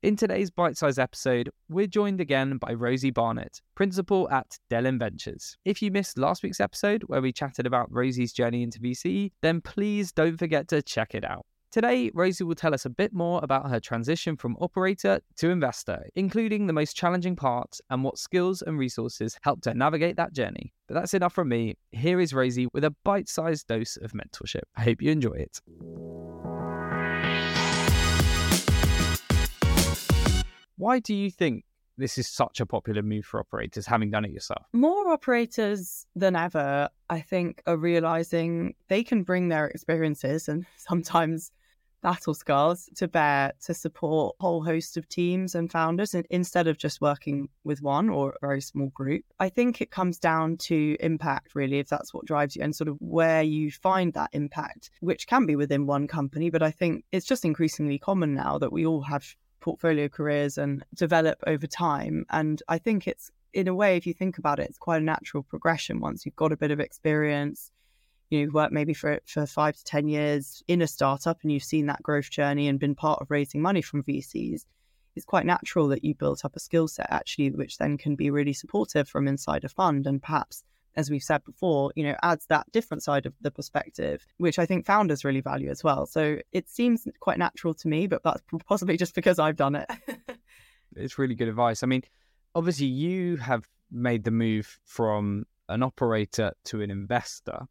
In today's bite sized episode, we're joined again by Rosie Barnett, principal at Delin Ventures. If you missed last week's episode where we chatted about Rosie's journey into VC, then please don't forget to check it out. Today, Rosie will tell us a bit more about her transition from operator to investor, including the most challenging parts and what skills and resources helped her navigate that journey. But that's enough from me. Here is Rosie with a bite sized dose of mentorship. I hope you enjoy it. Why do you think this is such a popular move for operators, having done it yourself? More operators than ever, I think, are realizing they can bring their experiences and sometimes battle scars to bear to support a whole host of teams and founders instead of just working with one or a very small group. I think it comes down to impact, really, if that's what drives you and sort of where you find that impact, which can be within one company. But I think it's just increasingly common now that we all have portfolio careers and develop over time. And I think it's, in a way, if you think about it, it's quite a natural progression once you've got a bit of experience. You know, you've worked maybe for for five to ten years in a startup, and you've seen that growth journey and been part of raising money from VCs. It's quite natural that you built up a skill set actually, which then can be really supportive from inside a fund, and perhaps as we've said before, you know, adds that different side of the perspective, which I think founders really value as well. So it seems quite natural to me, but that's possibly just because I've done it. it's really good advice. I mean, obviously, you have made the move from an operator to an investor.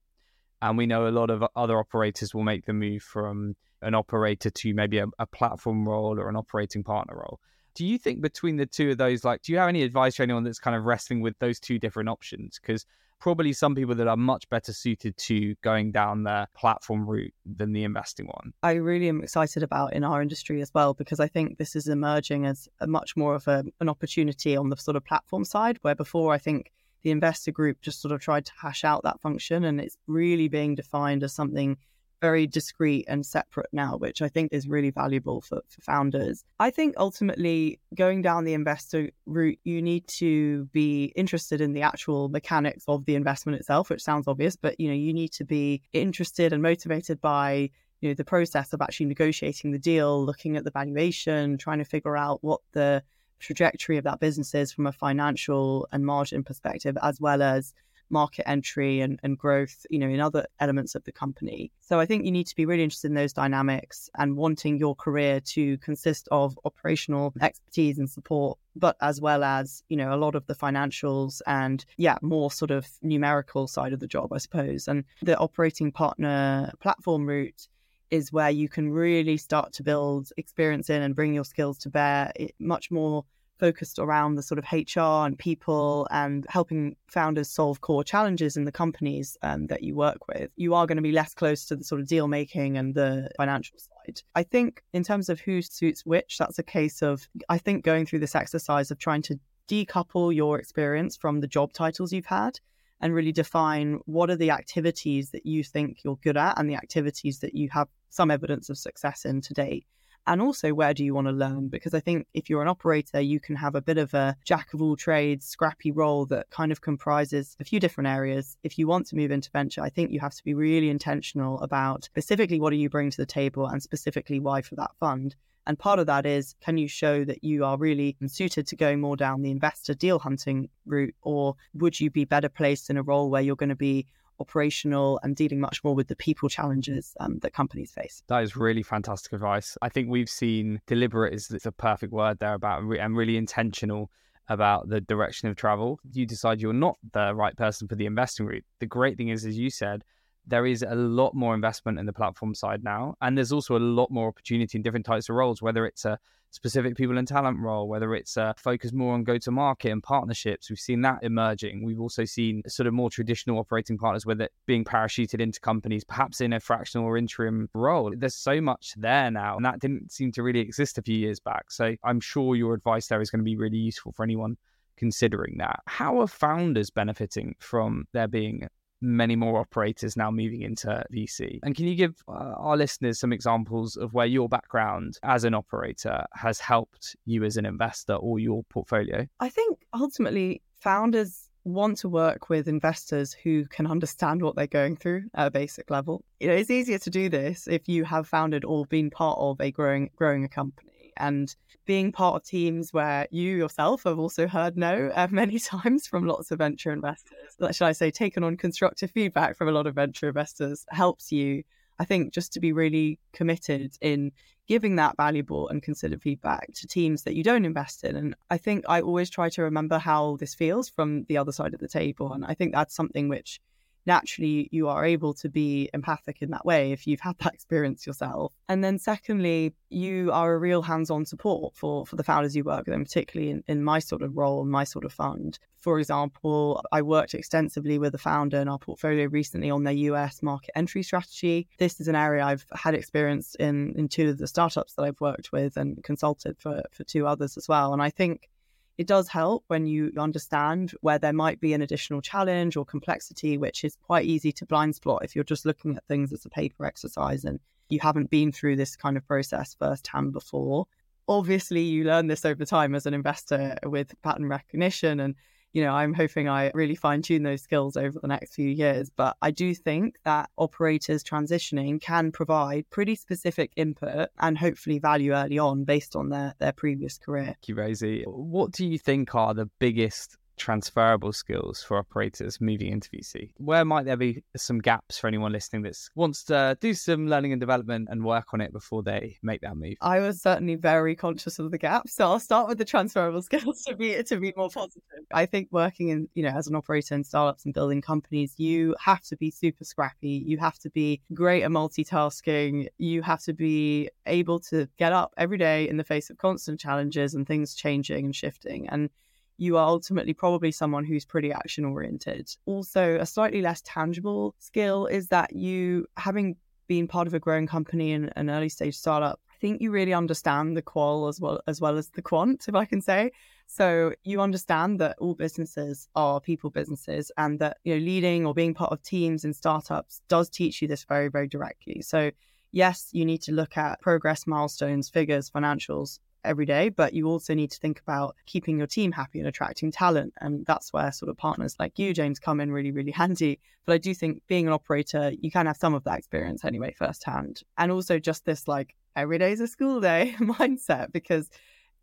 And we know a lot of other operators will make the move from an operator to maybe a, a platform role or an operating partner role do you think between the two of those like do you have any advice for anyone that's kind of wrestling with those two different options because probably some people that are much better suited to going down the platform route than the investing one. I really am excited about in our industry as well because I think this is emerging as a much more of a, an opportunity on the sort of platform side where before I think the investor group just sort of tried to hash out that function and it's really being defined as something very discrete and separate now, which I think is really valuable for, for founders. I think ultimately going down the investor route, you need to be interested in the actual mechanics of the investment itself, which sounds obvious, but you know, you need to be interested and motivated by you know the process of actually negotiating the deal, looking at the valuation, trying to figure out what the trajectory of that business is from a financial and margin perspective, as well as market entry and, and growth, you know, in other elements of the company. So I think you need to be really interested in those dynamics and wanting your career to consist of operational expertise and support, but as well as, you know, a lot of the financials and yeah, more sort of numerical side of the job, I suppose. And the operating partner platform route is where you can really start to build experience in and bring your skills to bear much more focused around the sort of HR and people and helping founders solve core challenges in the companies um, that you work with, you are going to be less close to the sort of deal making and the financial side. I think in terms of who suits which, that's a case of, I think, going through this exercise of trying to decouple your experience from the job titles you've had and really define what are the activities that you think you're good at and the activities that you have some evidence of success in to date and also where do you want to learn? Because i think if you're an operator you can have a bit of a jack of all trades scrappy role that kind of comprises a few different areas. If you want to move into venture i think you have to be really intentional about specifically what do you bring to the table and specifically why for that fund. And part of that is can you show that you are really suited to going more down the investor deal hunting route, or would you be better placed in a role where you're going to be operational and dealing much more with the people challenges um, that companies face. That is really fantastic advice. I think we've seen deliberate is a perfect word there about and really intentional about the direction of travel. You decide you're not the right person for the investing route. The great thing is, as you said, there is a lot more investment in the platform side now. And there's also a lot more opportunity in different types of roles, whether it's a specific people and talent role, whether it's a focus more on go to market and partnerships. We've seen that emerging. We've also seen sort of more traditional operating partners it being parachuted into companies, perhaps in a fractional or interim role. There's so much there now, and that didn't seem to really exist a few years back. So I'm sure your advice there is going to be really useful for anyone considering that. How are founders benefiting from there being many more operators now moving into VC. And can you give uh, our listeners some examples of where your background as an operator has helped you as an investor or your portfolio? I think ultimately founders want to work with investors who can understand what they're going through at a basic level. You know, it's easier to do this if you have founded or been part of a growing growing a company And being part of teams where you yourself have also heard no uh, many times from lots of venture investors, should I say, taken on constructive feedback from a lot of venture investors helps you I think just to be really committed in giving that valuable and considered feedback to teams that you don't invest in. And I think I always try to remember how this feels from the other side of the table. And I think that's something which naturally you are able to be empathic in that way if you've had that experience yourself. And then secondly, you are a real hands-on support for for the founders you work with, and particularly in, in my sort of role, and my sort of fund. For example, I worked extensively with a founder in our portfolio recently on their US market entry strategy. This is an area I've had experience in in two of the startups that I've worked with and consulted for for two others as well. And I think it does help when you understand where there might be an additional challenge or complexity, which is quite easy to blind spot if you're just looking at things as a paper exercise and you haven't been through this kind of process firsthand before. Obviously, you learn this over time as an investor with pattern recognition and you know, I'm hoping I really fine tune those skills over the next few years. But I do think that operators transitioning can provide pretty specific input and hopefully value early on based on their, their previous career. Thank you, Rosie. What do you think are the biggest transferable skills for operators moving into VC? Where might there be some gaps for anyone listening that wants to uh, do some learning and development and work on it before they make that move? I was certainly very conscious of the gaps, so I'll start with the transferable skills to be to be more positive. I think working in you know as an operator in startups and building companies, you have to be super scrappy. You have to be great at multitasking. You have to be able to get up every day in the face of constant challenges and things changing and shifting and you are ultimately probably someone who's pretty action oriented. Also, a slightly less tangible skill is that you, having been part of a growing company and an early stage startup, I think you really understand the qual as well as well as the quant, if I can say. So you understand that all businesses are people businesses and that you know leading or being part of teams in startups does teach you this very, very directly. So yes, you need to look at progress milestones, figures, financials, every day, but you also need to think about keeping your team happy and attracting talent. And that's where sort of partners like you, James, come in really, really handy. But I do think being an operator, you can have some of that experience anyway, firsthand. And also just this like every day is a school day mindset because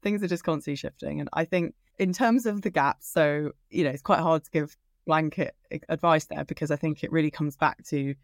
things are just constantly shifting. And I think in terms of the gaps, so, you know, it's quite hard to give blanket advice there because I think it really comes back to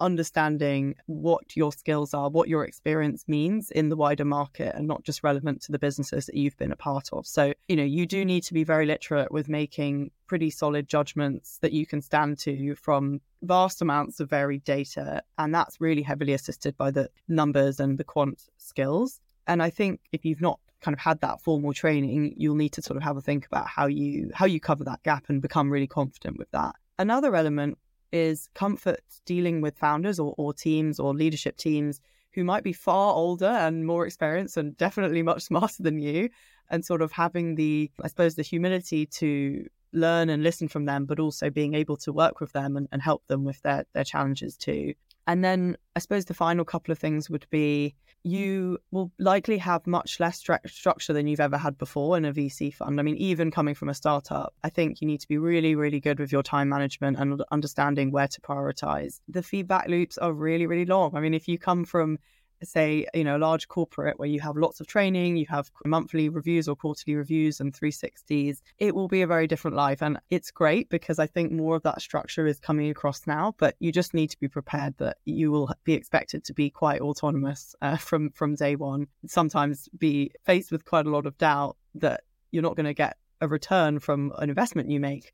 understanding what your skills are, what your experience means in the wider market and not just relevant to the businesses that you've been a part of. So, you know, you do need to be very literate with making pretty solid judgments that you can stand to from vast amounts of varied data. And that's really heavily assisted by the numbers and the quant skills. And I think if you've not kind of had that formal training, you'll need to sort of have a think about how you how you cover that gap and become really confident with that. Another element is comfort dealing with founders or, or teams or leadership teams who might be far older and more experienced and definitely much smarter than you and sort of having the i suppose the humility to learn and listen from them but also being able to work with them and, and help them with their their challenges too and then I suppose the final couple of things would be you will likely have much less stru- structure than you've ever had before in a VC fund. I mean, even coming from a startup, I think you need to be really, really good with your time management and understanding where to prioritize. The feedback loops are really, really long. I mean, if you come from say you know a large corporate where you have lots of training you have monthly reviews or quarterly reviews and 360s it will be a very different life. And it's great because i think more of that structure is coming across now but you just need to be prepared that you will be expected to be quite autonomous uh, from from day one. Sometimes be faced with quite a lot of doubt that you're not going to get a return from an investment you make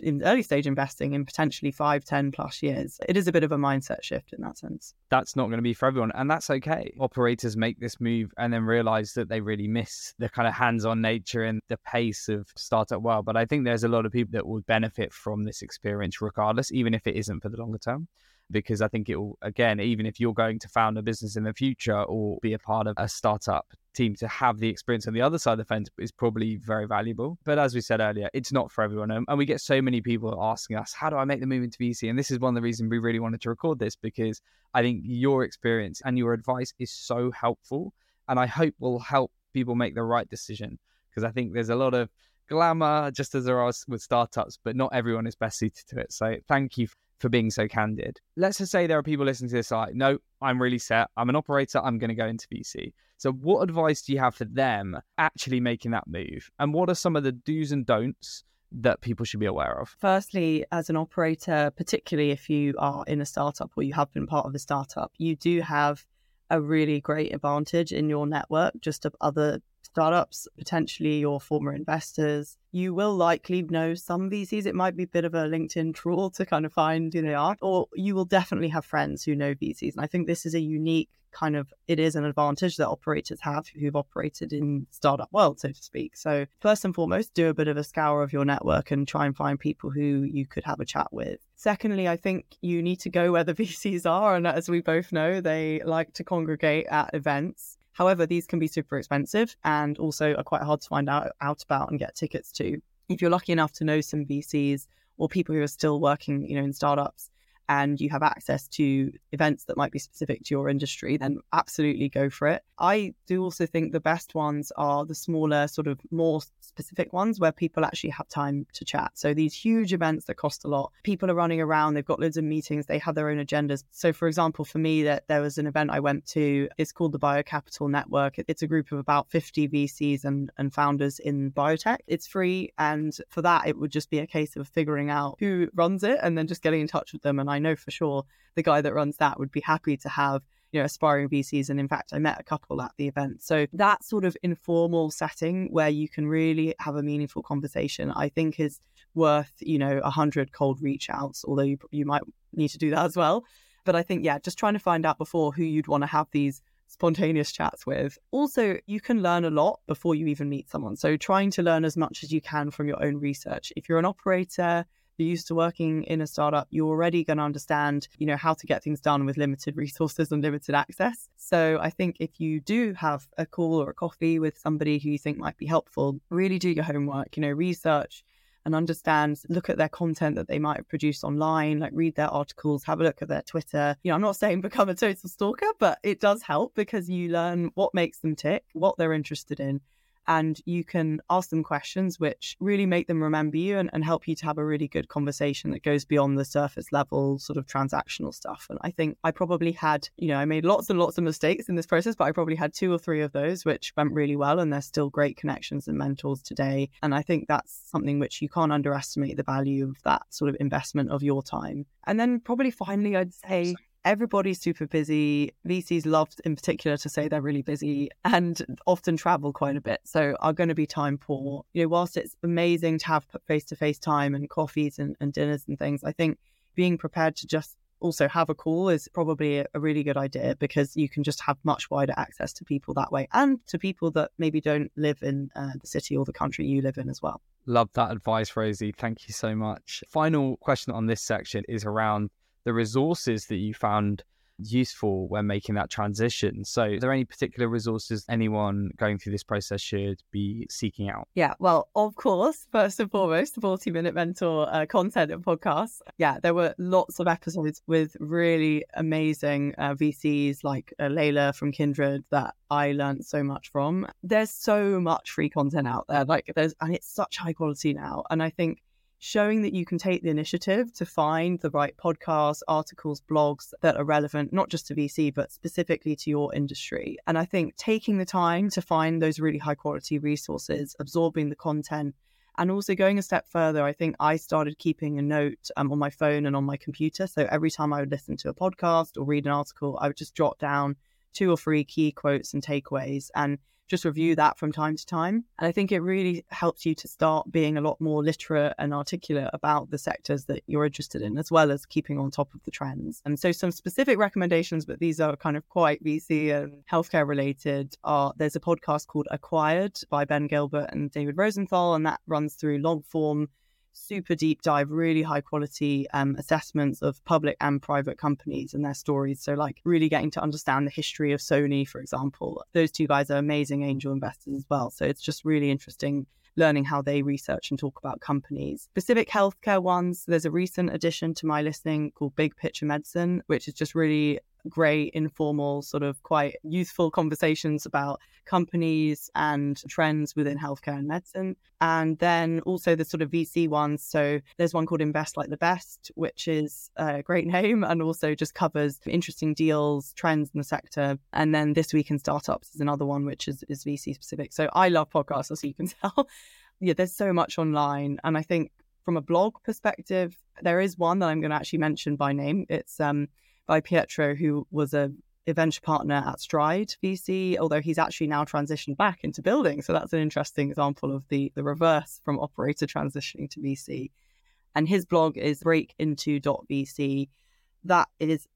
in early stage investing in potentially five, 10 plus years. It is a bit of a mindset shift in that sense. That's not going to be for everyone. And that's okay. Operators make this move and then realize that they really miss the kind of hands on nature and the pace of startup world. But I think there's a lot of people that will benefit from this experience regardless, even if it isn't for the longer term because I think it will, again, even if you're going to found a business in the future or be a part of a startup team to have the experience on the other side of the fence is probably very valuable. But as we said earlier, it's not for everyone. And we get so many people asking us, how do I make the move into VC? And this is one of the reasons we really wanted to record this because I think your experience and your advice is so helpful. And I hope will help people make the right decision because I think there's a lot of glamour just as there are with startups, but not everyone is best suited to it. So thank you for being so candid. Let's just say there are people listening to this like, no, I'm really set. I'm an operator. I'm going to go into VC. So, what advice do you have for them actually making that move? And what are some of the do's and don'ts that people should be aware of? Firstly, as an operator, particularly if you are in a startup or you have been part of a startup, you do have a really great advantage in your network just of other startups, potentially your former investors. You will likely know some VCs. It might be a bit of a LinkedIn trawl to kind of find who they are, or you will definitely have friends who know VCs. And I think this is a unique kind of it is an advantage that operators have who've operated in startup world, so to speak. So first and foremost, do a bit of a scour of your network and try and find people who you could have a chat with. Secondly, I think you need to go where the VCs are, and as we both know, they like to congregate at events. However, these can be super expensive and also are quite hard to find out, out about and get tickets to. If you're lucky enough to know some VCs or people who are still working, you know, in startups, and you have access to events that might be specific to your industry, then absolutely go for it. I do also think the best ones are the smaller, sort of more specific ones where people actually have time to chat. So these huge events that cost a lot, people are running around, they've got loads of meetings, they have their own agendas. So, for example, for me, that there was an event I went to, it's called the BioCapital Network. It's a group of about 50 VCs and, and founders in biotech. It's free. And for that, it would just be a case of figuring out who runs it and then just getting in touch with them. And I know for sure the guy that runs that would be happy to have you know aspiring VCs and in fact I met a couple at the event so that sort of informal setting where you can really have a meaningful conversation I think is worth you know a hundred cold reach outs although you, you might need to do that as well but I think yeah just trying to find out before who you'd want to have these spontaneous chats with. Also, you can learn a lot before you even meet someone. So, trying to learn as much as you can from your own research. If you're an operator, you're used to working in a startup, you're already going to understand, you know, how to get things done with limited resources and limited access. So I think if you do have a call or a coffee with somebody who you think might be helpful, really do your homework, you know, research and understand, look at their content that they might have produced online, like read their articles, have a look at their Twitter. You know, I'm not saying become a total stalker, but it does help because you learn what makes them tick, what they're interested in, and you can ask them questions which really make them remember you and, and, help you to have a really good conversation that goes beyond the surface level sort of transactional stuff. And i think i probably had you know i made lots and lots of mistakes in this process but i probably had two or three of those which went really well and they're still great connections and mentors today. And i think that's something which you can't underestimate the value of that sort of investment of your time. And then probably finally i'd say everybody's super busy. VCs love, in particular, to say they're really busy and often travel quite a bit. So are going to be time poor. You know, whilst it's amazing to have face to face time and coffees and, and dinners and things, I think being prepared to just also have a call is probably a really good idea because you can just have much wider access to people that way and to people that maybe don't live in uh, the city or the country you live in as well. Love that advice, Rosie. Thank you so much. Final question on this section is around the resources that you found useful when making that transition. So, are there any particular resources anyone going through this process should be seeking out? Yeah, well, of course, first and foremost, the 40 Minute Mentor uh, content and podcasts. Yeah, there were lots of episodes with really amazing uh, VCs like uh, Leila from Kindred that I learned so much from. There's so much free content out there, like there's, and it's such high quality now. And I think showing that you can take the initiative to find the right podcasts, articles, blogs that are relevant, not just to VC, but specifically to your industry. And I think taking the time to find those really high quality resources, absorbing the content, and also going a step further, I think I started keeping a note um, on my phone and on my computer. So every time I would listen to a podcast or read an article, I would just jot down two or three key quotes and takeaways. And just review that from time to time. And I think it really helps you to start being a lot more literate and articulate about the sectors that you're interested in, as well as keeping on top of the trends. And so, some specific recommendations, but these are kind of quite VC and healthcare related, are there's a podcast called Acquired by Ben Gilbert and David Rosenthal, and that runs through long form super deep dive, really high quality um, assessments of public and private companies and their stories. So, like, really getting to understand the history of Sony, for example. Those two guys are amazing angel investors as well. So, it's just really interesting learning how they research and talk about companies. Specific healthcare ones, there's a recent addition to my listening called Big Picture Medicine, which is just really great, informal, sort of quite youthful conversations about companies and trends within healthcare and medicine. And then also the sort of VC ones. So there's one called Invest Like the Best, which is a great name and also just covers interesting deals, trends in the sector. And then This Week in Startups is another one, which is, is VC specific. So I love podcasts, as you can tell. yeah, there's so much online. And I think from a blog perspective, there is one that I'm going to actually mention by name. It's um, by Pietro, who was a, a venture partner at Stride VC, although he's actually now transitioned back into building. So that's an interesting example of the the reverse from operator transitioning to VC. And his blog is breakinto.vc. That is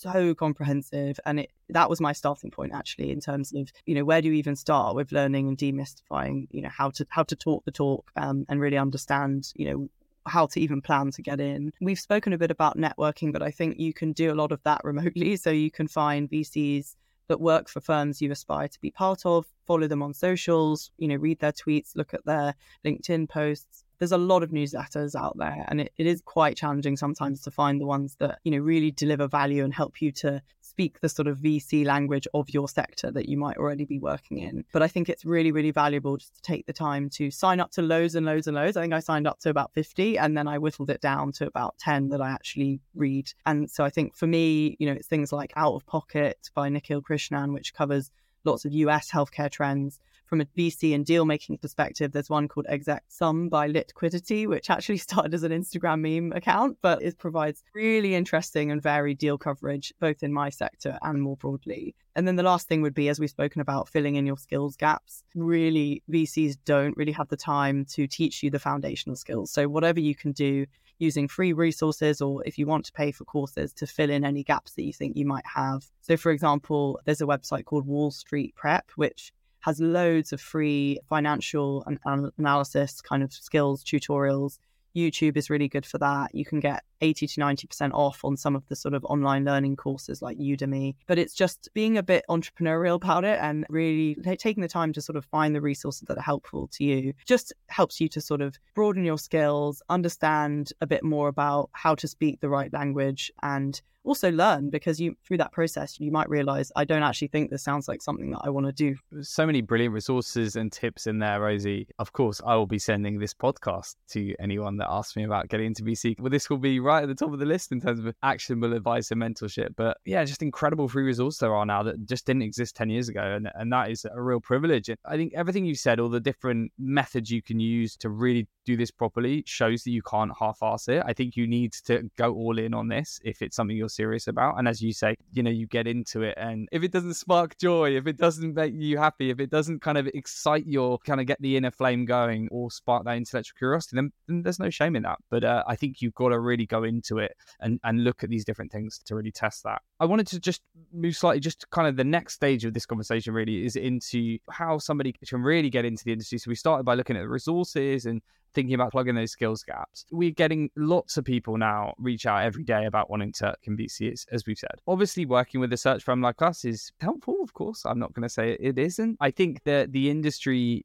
so comprehensive and it that was my starting point actually in terms of you know where do you even start with learning and demystifying you know how to how to talk the talk um, and really understand you know how to even plan to get in. We've spoken a bit about networking, but I think you can do a lot of that remotely. So you can find VCs that work for firms you aspire to be part of, follow them on socials, you know, read their tweets, look at their LinkedIn posts, there's a lot of newsletters out there and it, it is quite challenging sometimes to find the ones that you know really deliver value and help you to speak the sort of vc language of your sector that you might already be working in. But i think it's really really valuable just to take the time to sign up to loads and loads and loads. I think i signed up to about 50 and then i whittled it down to about 10 that i actually read. And so i think for me you know it's things like out of pocket by nikhil krishnan which covers lots of us healthcare trends from a VC and deal making perspective, there's one called Exec Sum by Litquidity, which actually started as an Instagram meme account, but it provides really interesting and varied deal coverage, both in my sector and more broadly. And then the last thing would be, as we've spoken about, filling in your skills gaps. Really, VCs don't really have the time to teach you the foundational skills. So, whatever you can do using free resources, or if you want to pay for courses to fill in any gaps that you think you might have. So, for example, there's a website called Wall Street Prep, which has loads of free financial and analysis kind of skills tutorials. YouTube is really good for that. You can get 80 to 90% off on some of the sort of online learning courses like Udemy. But it's just being a bit entrepreneurial about it and really taking the time to sort of find the resources that are helpful to you just helps you to sort of broaden your skills, understand a bit more about how to speak the right language and also learn because you through that process you might realize I don't actually think this sounds like something that I want to do. So many brilliant resources and tips in there, Rosie. Of course, I will be sending this podcast to anyone that asks me about getting into VC. Well, this will be right at the top of the list in terms of actionable advice and mentorship. But yeah, just incredible free resources there are now that just didn't exist 10 years ago. And, and that is a real privilege. And I think everything you said, all the different methods you can use to really do this properly shows that you can't half-ass it. I think you need to go all in on this if it's something you're serious about. And as you say, you know, you get into it, and if it doesn't spark joy, if it doesn't make you happy, if it doesn't kind of excite your kind of get the inner flame going or spark that intellectual curiosity, then, then there's no shame in that. But uh, I think you've got to really go into it and and look at these different things to really test that. I wanted to just move slightly, just kind of the next stage of this conversation really is into how somebody can really get into the industry. So we started by looking at the resources and thinking about plugging those skills gaps. We're getting lots of people now reach out every day about wanting to can VCs, as we've said. Obviously, working with a search firm like us is helpful, of course. I'm not going to say it isn't. I think that the industry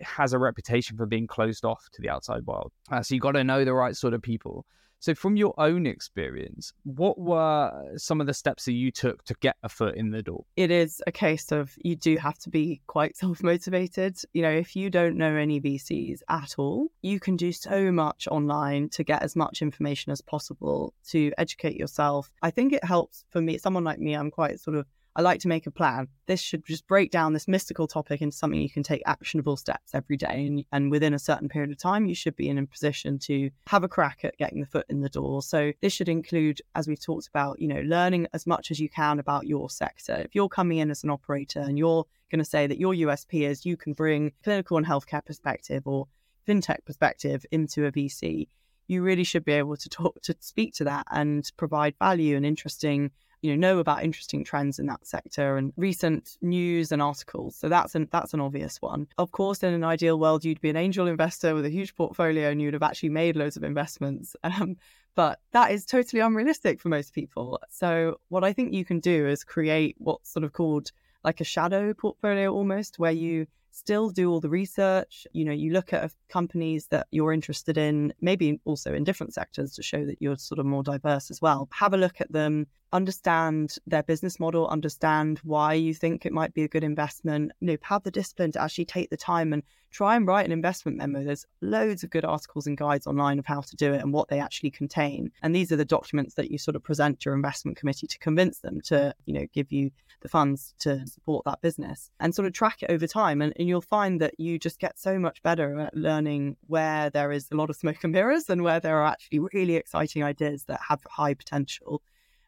has a reputation for being closed off to the outside world. Uh, so you've got to know the right sort of people. So, from your own experience, what were some of the steps that you took to get a foot in the door? It is a case of you do have to be quite self motivated. You know, if you don't know any VCs at all, you can do so much online to get as much information as possible to educate yourself. I think it helps for me, someone like me, I'm quite sort of I like to make a plan. This should just break down this mystical topic into something you can take actionable steps every day. And, and within a certain period of time, you should be in a position to have a crack at getting the foot in the door. So this should include, as we've talked about, you know, learning as much as you can about your sector. If you're coming in as an operator and you're going to say that your USP is you can bring clinical and healthcare perspective or fintech perspective into a VC, you really should be able to talk to speak to that and provide value and interesting you know know about interesting trends in that sector and recent news and articles. So that's an that's an obvious one. Of course, in an ideal world, you'd be an angel investor with a huge portfolio and you'd have actually made loads of investments. Um, but that is totally unrealistic for most people. So what I think you can do is create what's sort of called like a shadow portfolio almost, where you still do all the research. You know, you look at companies that you're interested in, maybe also in different sectors to show that you're sort of more diverse as well. Have a look at them, understand their business model, understand why you think it might be a good investment, you know, have the discipline to actually take the time and try and write an investment memo. There's loads of good articles and guides online of how to do it and what they actually contain. And these are the documents that you sort of present to your investment committee to convince them to, you know, give you the funds to support that business and sort of track it over time. And, and you'll find that you just get so much better at learning where there is a lot of smoke and mirrors and where there are actually really exciting ideas that have high potential.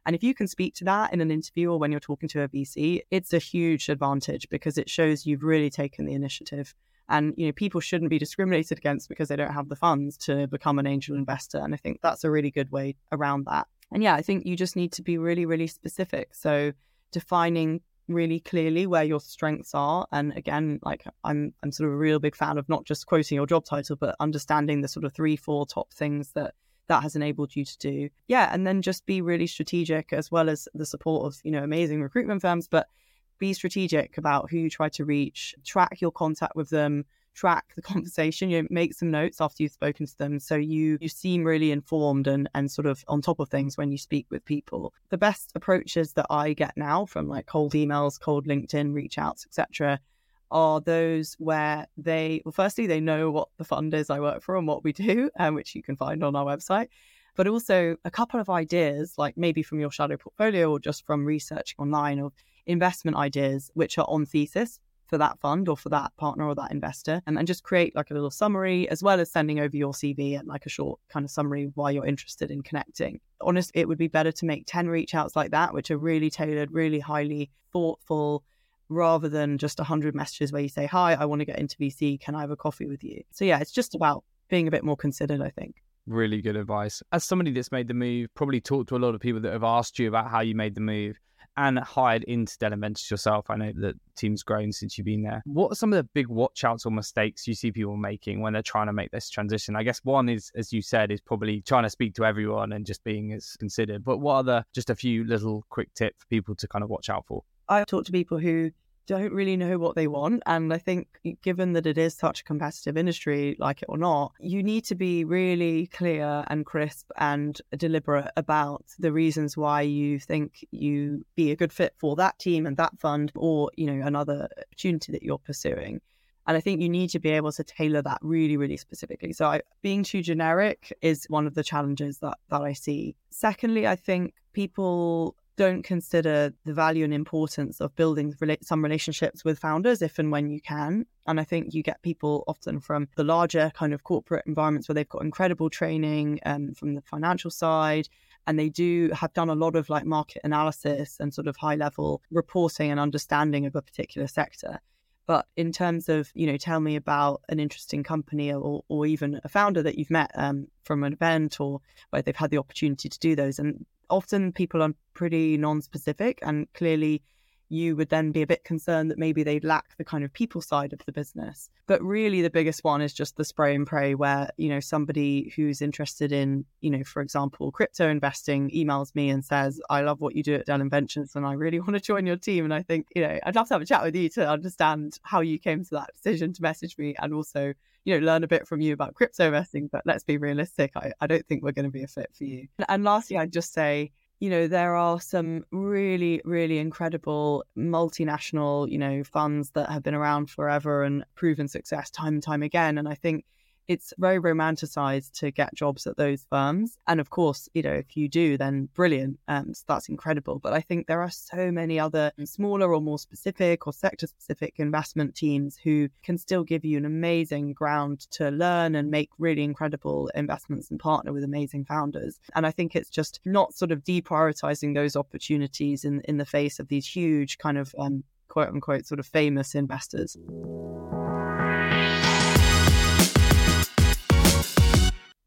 And if you can speak to that in an interview or when you're talking to a VC, it's a huge advantage because it shows you've really taken the initiative. And you know, people shouldn't be discriminated against because they don't have the funds to become an angel investor. And I think that's a really good way around that. And yeah, I think you just need to be really, really specific. So defining really clearly where your strengths are and again like i'm i'm sort of a real big fan of not just quoting your job title but understanding the sort of three four top things that that has enabled you to do. Yeah, and then just be really strategic as well as the support of, you know, amazing recruitment firms, but be strategic about who you try to reach, track your contact with them, track the conversation, you know, make some notes after you've spoken to them so you you seem really informed and and sort of on top of things when you speak with people. The best approaches that I get now from like cold emails, cold LinkedIn reach outs, etc are those where they, well, firstly, they know what the fund is I work for and what we do, um, which you can find on our website. But also a couple of ideas, like maybe from your shadow portfolio or just from research online of investment ideas, which are on thesis for that fund or for that partner or that investor and, and just create like a little summary as well as sending over your cv and like a short kind of summary why you're interested in connecting honestly it would be better to make 10 reach outs like that which are really tailored really highly thoughtful rather than just 100 messages where you say, Hi, I want to get into VC. Can I have a coffee with you? So, yeah, it's just about being a bit more considered, I think. Really good advice. As somebody that's made the move, probably talked to a lot of people that have asked you about how you made the move and hired into Delin Ventures yourself. I know that team's grown since you've been there. What are some of the big watch outs or mistakes you see people making when they're trying to make this transition? I guess one is, as you said, is probably trying to speak to everyone and just being as considered. But what are the just a few little quick tips for people to kind of watch out for? I've talked to people who don't really know what they want. And I think, given that it is such a competitive industry, like it or not, you need to be really clear and crisp and deliberate about the reasons why you think you be a good fit for that team and that fund or, you know, another opportunity that you're pursuing. And I think you need to be able to tailor that really, really specifically. So I, being too generic is one of the challenges that, that I see. Secondly, I think people don't consider the value and importance of building some relationships with founders if and when you can. And I think you get people often from the larger kind of corporate environments where they've got incredible training um, from the financial side. And they do have done a lot of like market analysis and sort of high level reporting and understanding of a particular sector. But in terms of, you know, tell me about an interesting company or, or even a founder that you've met um, from an event or where they've had the opportunity to do those. And often people are pretty non-specific and clearly you would then be a bit concerned that maybe they'd lack the kind of people side of the business. But really, the biggest one is just the spray and pray, where, you know, somebody who's interested in, you know, for example, crypto investing emails me and says, I love what you do at Delin Ventures and I really want to join your team. And I think, you know, I'd love to have a chat with you to understand how you came to that decision to message me and also, you know, learn a bit from you about crypto investing. But let's be realistic. I, I don't think we're going to be a fit for you. And lastly, I'd just say, you know, there are some really, really incredible multinational, you know, funds that have been around forever and proven success time and time again. And I think it's very romanticized to get jobs at those firms. And of course, you know, if you do, then brilliant. Um, so that's incredible. But I think there are so many other smaller or more specific or sector specific investment teams who can still give you an amazing ground to learn and make really incredible investments and partner with amazing founders. And I think it's just not sort of deprioritizing those opportunities in, in the face of these huge kind of um, quote unquote sort of famous investors.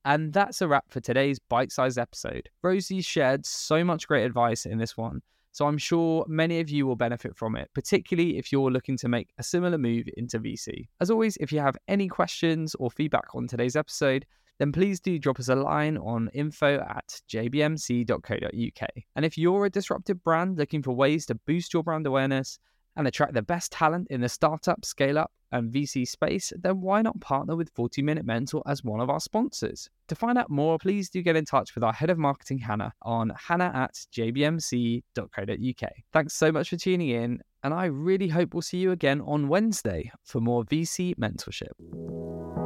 And that's a wrap for today's bite sized episode. Rosie shared so much great advice in this one, so I'm sure many of you will benefit from it, particularly if you're looking to make a similar move into VC. As always, if you have any questions or feedback on today's episode, then please do drop us a line on info at jbmc.co.uk. And if you're a disruptive brand looking for ways to boost your brand awareness, and attract the best talent in the startup, scale up, and VC space, then why not partner with 40 Minute Mentor as one of our sponsors? To find out more, please do get in touch with our head of marketing, Hannah, on hannah at jbmc.co.uk. Thanks so much for tuning in, and I really hope we'll see you again on Wednesday for more VC mentorship.